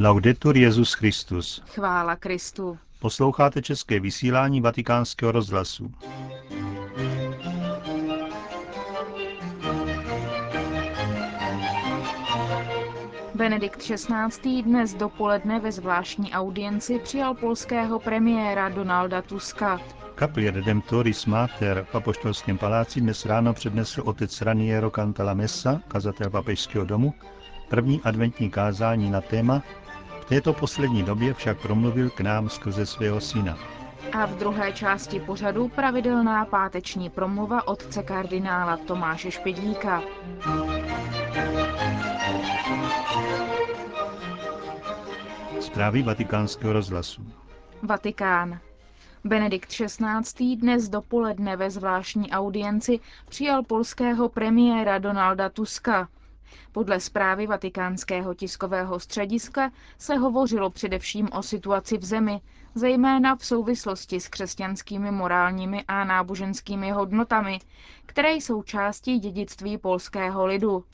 Laudetur Jezus Christus. Chvála Kristu. Posloucháte české vysílání Vatikánského rozhlasu. Benedikt XVI. dnes dopoledne ve zvláštní audienci přijal polského premiéra Donalda Tuska. Kapli Redemptoris Mater v Apoštolském paláci dnes ráno přednesl otec Raniero Cantalamessa, kazatel papežského domu, první adventní kázání na téma této poslední době však promluvil k nám skrze svého syna. A v druhé části pořadu pravidelná páteční promluva otce kardinála Tomáše Špidlíka. Zprávy vatikánského rozhlasu. Vatikán. Benedikt XVI. dnes dopoledne ve zvláštní audienci přijal polského premiéra Donalda Tuska. Podle zprávy vatikánského tiskového střediska se hovořilo především o situaci v zemi, zejména v souvislosti s křesťanskými morálními a náboženskými hodnotami, které jsou částí dědictví polského lidu.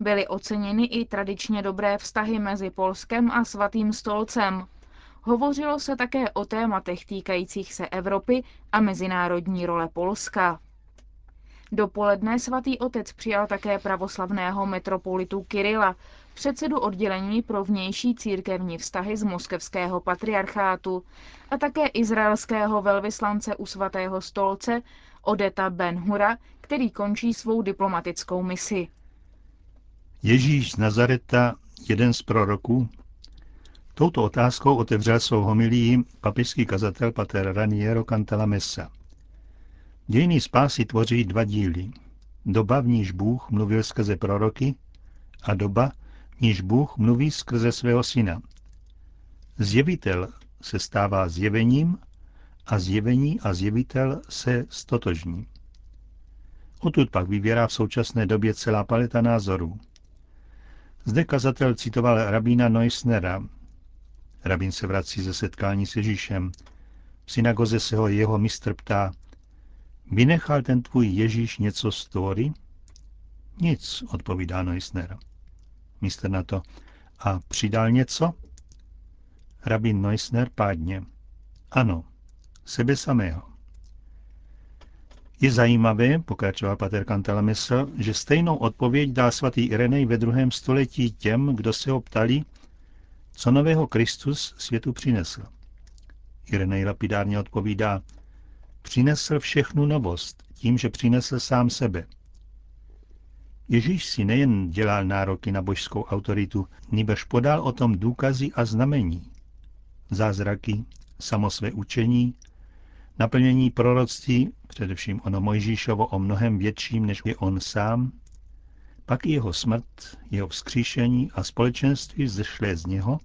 Byly oceněny i tradičně dobré vztahy mezi Polskem a Svatým stolcem. Hovořilo se také o tématech týkajících se Evropy a mezinárodní role Polska. Dopoledne svatý otec přijal také pravoslavného metropolitu Kirila, předsedu oddělení pro vnější církevní vztahy z moskevského patriarchátu a také izraelského velvyslance u svatého stolce Odeta Ben-Hura, který končí svou diplomatickou misi. Ježíš z Nazareta, jeden z proroků? Touto otázkou otevřel svou homilii papižský kazatel pater Raniero Cantalamessa. Dějiny spásy tvoří dva díly. Doba, v níž Bůh mluvil skrze proroky a doba, v níž Bůh mluví skrze svého syna. Zjevitel se stává zjevením a zjevení a zjevitel se stotožní. Odtud pak vyvěrá v současné době celá paleta názorů. Zde kazatel citoval rabína Neusnera. Rabín se vrací ze setkání s Ježíšem. V synagoze se ho jeho mistr ptá, vynechal ten tvůj Ježíš něco z Tóry? Nic, odpovídá Neusner. Mistr na to, a přidal něco? Rabín Neusner pádně. Ano, sebe samého. Je zajímavé, pokračoval pater Cantalamessa, že stejnou odpověď dal svatý Irenej ve druhém století těm, kdo se ho ptali, co nového Kristus světu přinesl. Irenej lapidárně odpovídá, přinesl všechnu novost tím, že přinesl sám sebe. Ježíš si nejen dělal nároky na božskou autoritu, nýbrž podal o tom důkazy a znamení. Zázraky, samo své učení, naplnění proroctví, především ono Mojžíšovo o mnohem větším, než je on sám, pak i jeho smrt, jeho vzkříšení a společenství zešlé z něho,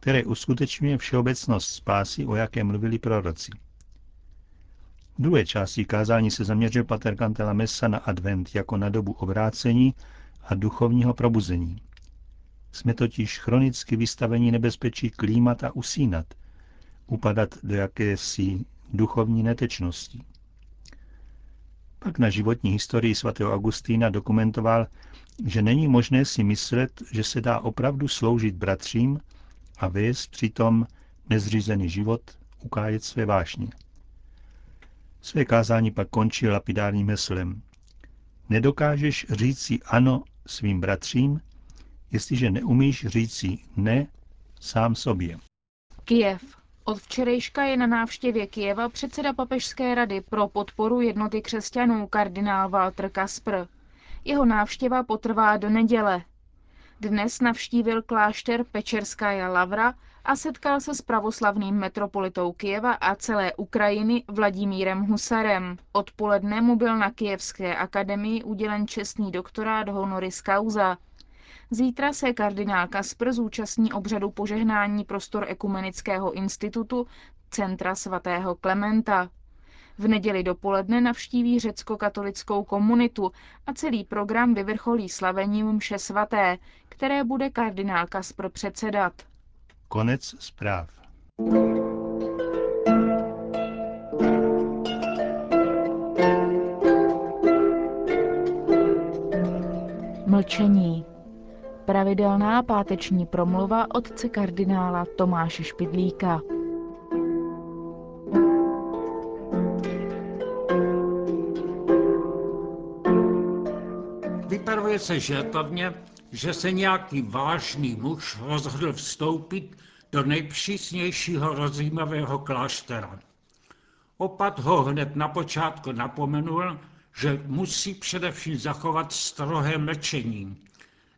které uskutečňuje všeobecnost spásy, o jaké mluvili proroci. V druhé části kázání se zaměřil pater Cantela Messa na advent jako na dobu obrácení a duchovního probuzení. Jsme totiž chronicky vystaveni nebezpečí klímat a usínat, upadat do jakési duchovní netečnosti. Pak na životní historii svatého Augustína dokumentoval, že není možné si myslet, že se dá opravdu sloužit bratřím a vést přitom nezřízený život, ukájet své vášně. Své kázání pak končil lapidárním heslem. Nedokážeš říci ano svým bratřím, jestliže neumíš říci ne sám sobě. Kijev. Od včerejška je na návštěvě Kijeva předseda Papežské rady pro podporu jednoty křesťanů kardinál Walter Kaspr. Jeho návštěva potrvá do neděle. Dnes navštívil klášter Pečerská Lavra a setkal se s pravoslavným metropolitou Kijeva a celé Ukrajiny Vladimírem Husarem. Odpoledne mu byl na Kijevské akademii udělen čestný doktorát honoris causa. Zítra se kardinál Kaspr zúčastní obřadu požehnání prostor Ekumenického institutu Centra svatého Klementa. V neděli dopoledne navštíví řecko-katolickou komunitu a celý program vyvrcholí slavením mše svaté, které bude kardinál Kaspr předsedat. Konec zpráv. Mlčení. Pravidelná páteční promluva otce kardinála Tomáše Špidlíka. Vypravuje se žertovně, že se nějaký vážný muž rozhodl vstoupit do nejpřísnějšího rozjímavého kláštera. Opat ho hned na počátku napomenul, že musí především zachovat strohé mlčení.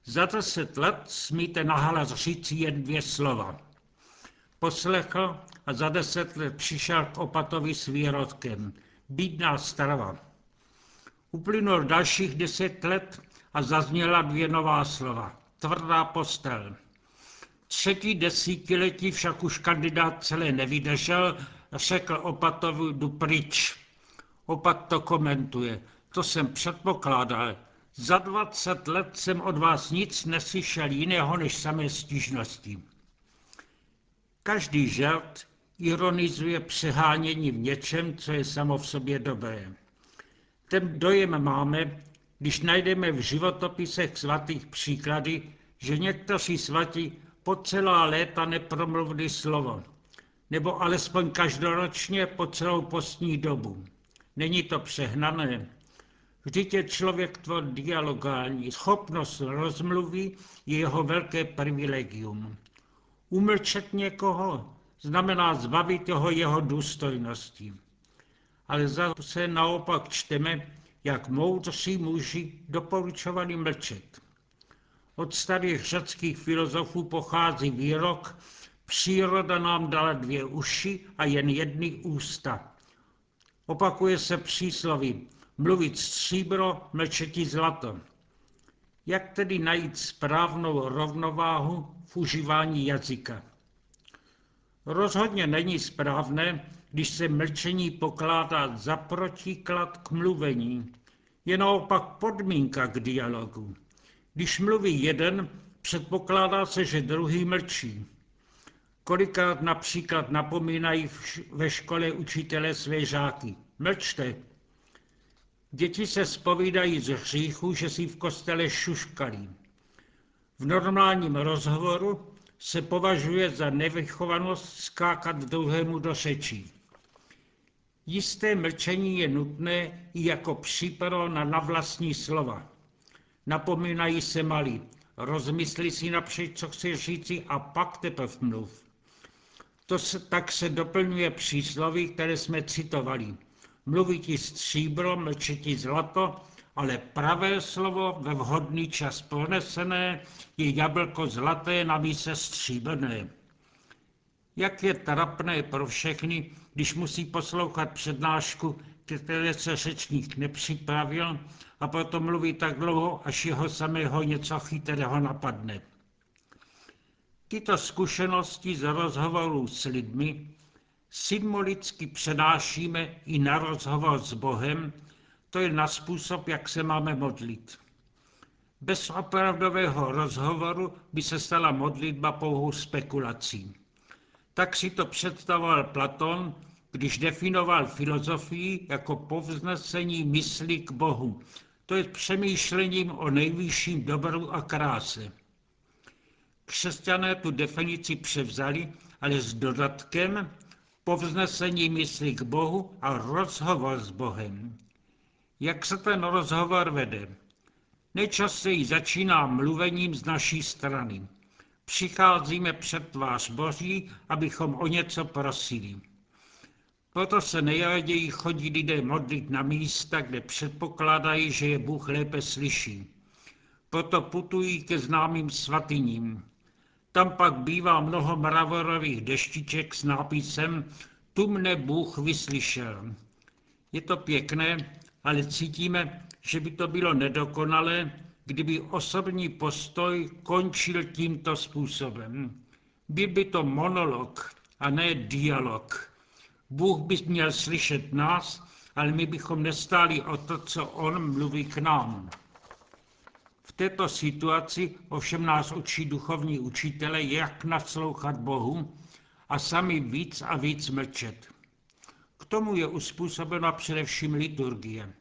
Za deset let smíte nahlas říct jen dvě slova. Poslechl a za deset let přišel k opatovi s výrodkem. Bídná strava. Uplynul dalších deset let a zazněla dvě nová slova. Tvrdá postel. Třetí desítiletí však už kandidát celé nevydržel řekl opatovi, jdu pryč. Opat to komentuje. To jsem předpokládal. Za 20 let jsem od vás nic neslyšel jiného než samé stížnosti. Každý žert ironizuje přehánění v něčem, co je samo v sobě dobré. Ten dojem máme, když najdeme v životopisech svatých příklady, že někteří svatí po celá léta nepromluvili slovo, nebo alespoň každoročně po celou postní dobu. Není to přehnané. Vždyť je člověk tvor dialogální. Schopnost rozmluvy je jeho velké privilegium. Umlčet někoho znamená zbavit ho jeho důstojnosti. Ale zase naopak čteme, jak moudří muži doporučovali mlčet. Od starých řeckých filozofů pochází výrok, příroda nám dala dvě uši a jen jedny ústa. Opakuje se přísloví, mluvit stříbro, mlčetí zlato. Jak tedy najít správnou rovnováhu v užívání jazyka? Rozhodně není správné, když se mlčení pokládá za protiklad k mluvení. Je naopak podmínka k dialogu. Když mluví jeden, předpokládá se, že druhý mlčí. Kolikrát například napomínají ve škole učitele své žáky. Mlčte. Děti se spovídají z hříchu, že si v kostele šuškali. V normálním rozhovoru se považuje za nevychovanost skákat druhému do řečí. Jisté mlčení je nutné i jako přípro na navlastní slova. Napomínají se malí, rozmysli si napřed, co chci říci a pak teprve mluv. To se, tak se doplňuje přísloví, které jsme citovali. Mluvit stříbro, mlčeti zlato, ale pravé slovo ve vhodný čas pronesené je jablko zlaté na míse stříbrné. Jak je trapné pro všechny, když musí poslouchat přednášku, které se řečník nepřipravil a potom mluví tak dlouho, až jeho samého něco chytrého napadne. Tyto zkušenosti z rozhovorů s lidmi symbolicky přenášíme i na rozhovor s Bohem, to je na způsob, jak se máme modlit. Bez opravdového rozhovoru by se stala modlitba pouhou spekulací. Tak si to představoval Platon, když definoval filozofii jako povznesení mysli k Bohu, to je přemýšlením o nejvyšším dobru a kráse. Křesťané tu definici převzali, ale s dodatkem povznesení mysli k Bohu a rozhovor s Bohem. Jak se ten rozhovor vede? Nejčastěji začíná mluvením z naší strany. Přicházíme před tvář Boží, abychom o něco prosili. Proto se nejraději chodí lidé modlit na místa, kde předpokládají, že je Bůh lépe slyší. Proto putují ke známým svatyním. Tam pak bývá mnoho mravorových deštiček s nápisem Tu mne Bůh vyslyšel. Je to pěkné, ale cítíme, že by to bylo nedokonalé, kdyby osobní postoj končil tímto způsobem. Byl by to monolog a ne dialog. Bůh by měl slyšet nás, ale my bychom nestáli o to, co On mluví k nám. V této situaci ovšem nás učí duchovní učitele, jak naslouchat Bohu a sami víc a víc mlčet. K tomu je uspůsobena především liturgie.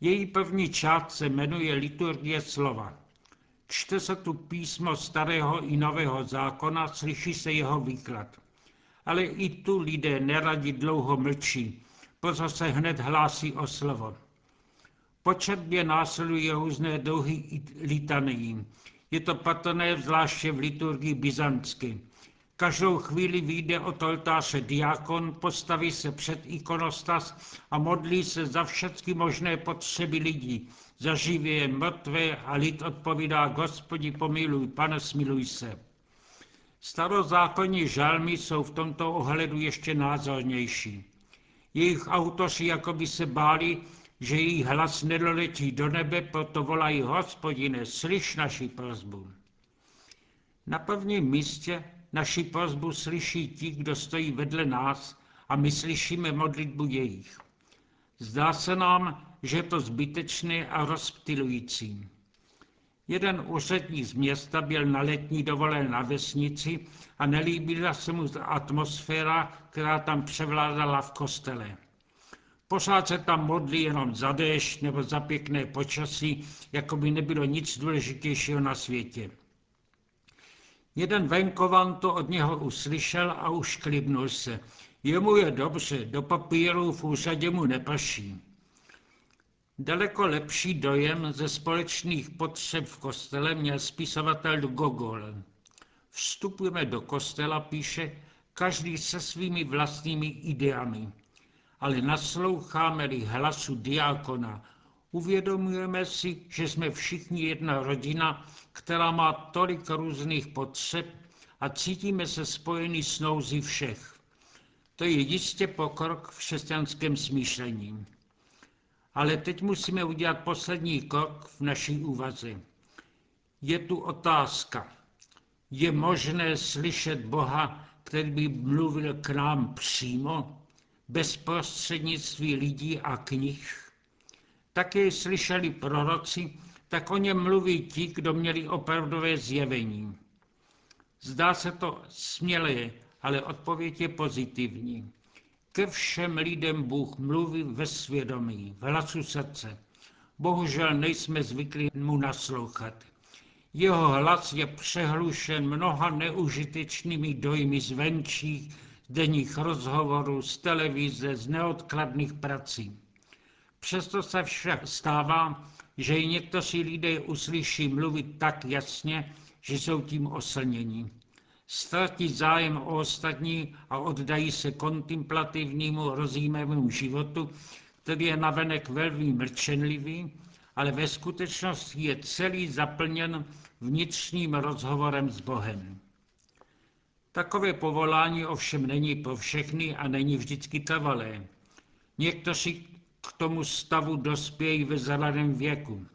Její první část se jmenuje liturgie slova. Čte se tu písmo starého i nového zákona, slyší se jeho výklad. Ale i tu lidé neradi dlouho mlčí, proto se hned hlásí o slovo. Početně následuje různé douhy litanii. Je to patrné zvláště v liturgii byzantské. Každou chvíli vyjde od oltáře diakon, postaví se před ikonostas a modlí se za všechny možné potřeby lidí, za živé, mrtvé a lid odpovídá, Gospodi pomiluj, pane smiluj se. Starozákonní žalmy jsou v tomto ohledu ještě názornější. Jejich autoři jakoby se báli, že jejich hlas nedoletí do nebe, proto volají hospodine, slyš naši prozbu. Na prvním místě naši prozbu slyší ti, kdo stojí vedle nás a my slyšíme modlitbu jejich. Zdá se nám, že je to zbytečné a rozptilující. Jeden úředník z města byl na letní dovolené na vesnici a nelíbila se mu atmosféra, která tam převládala v kostele. Pořád se tam modlí jenom za déšť nebo za pěkné počasí, jako by nebylo nic důležitějšího na světě. Jeden venkovan to od něho uslyšel a už klibnul se. Jemu je dobře, do papíru v úřadě mu nepaší. Daleko lepší dojem ze společných potřeb v kostele měl spisovatel Gogol. Vstupujeme do kostela, píše, každý se svými vlastními ideami. Ale nasloucháme-li hlasu diákona, uvědomujeme si, že jsme všichni jedna rodina, která má tolik různých potřeb a cítíme se spojeni s nouzí všech. To je jistě pokrok v křesťanském smýšlení. Ale teď musíme udělat poslední krok v naší úvaze. Je tu otázka. Je možné slyšet Boha, který by mluvil k nám přímo, bez prostřednictví lidí a knih? Také slyšeli proroci, tak o něm mluví ti, kdo měli opravdové zjevení. Zdá se to smělé, ale odpověď je pozitivní. Ke všem lidem Bůh mluví ve svědomí, v hlasu srdce. Bohužel nejsme zvyklí mu naslouchat. Jeho hlas je přehlušen mnoha neužitečnými dojmy zvenčích, denních rozhovorů, z televize, z neodkladných prací. Přesto se však stává, že i někteří lidé uslyší mluvit tak jasně, že jsou tím oslnění ztratí zájem o ostatní a oddají se kontemplativnímu rozjímavému životu, který je navenek velmi mlčenlivý, ale ve skutečnosti je celý zaplněn vnitřním rozhovorem s Bohem. Takové povolání ovšem není pro všechny a není vždycky trvalé. Někteří k tomu stavu dospějí ve zralém věku.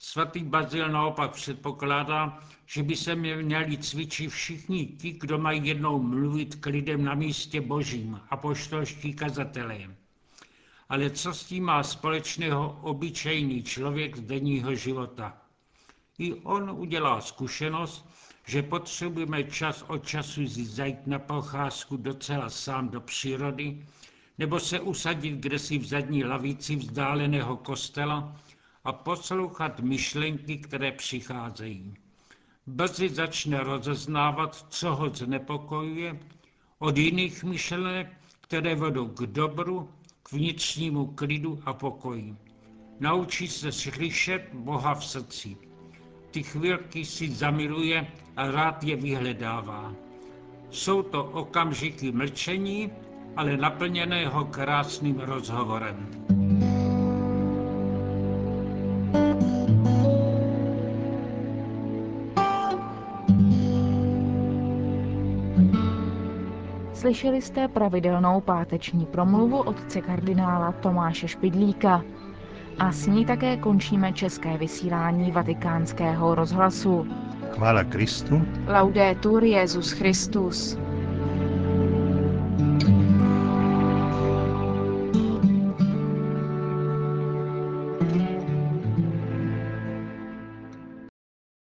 Svatý Bazil naopak předpokládá, že by se měli cvičit všichni ti, kdo mají jednou mluvit k lidem na místě božím, poštolští kazatelé. Ale co s tím má společného obyčejný člověk z denního života? I on udělá zkušenost, že potřebujeme čas od času zajít na procházku docela sám do přírody, nebo se usadit kdesi v zadní lavici vzdáleného kostela a poslouchat myšlenky, které přicházejí. Brzy začne rozeznávat, co ho znepokojuje, od jiných myšlenek, které vedou k dobru, k vnitřnímu klidu a pokoji. Naučí se slyšet Boha v srdci. Ty chvilky si zamiluje a rád je vyhledává. Jsou to okamžiky mlčení, ale naplněného krásným rozhovorem. Slyšeli jste pravidelnou páteční promluvu otce kardinála Tomáše Špidlíka. A s ní také končíme české vysílání vatikánského rozhlasu. Chvála Kristu. Laudetur Jezus Christus.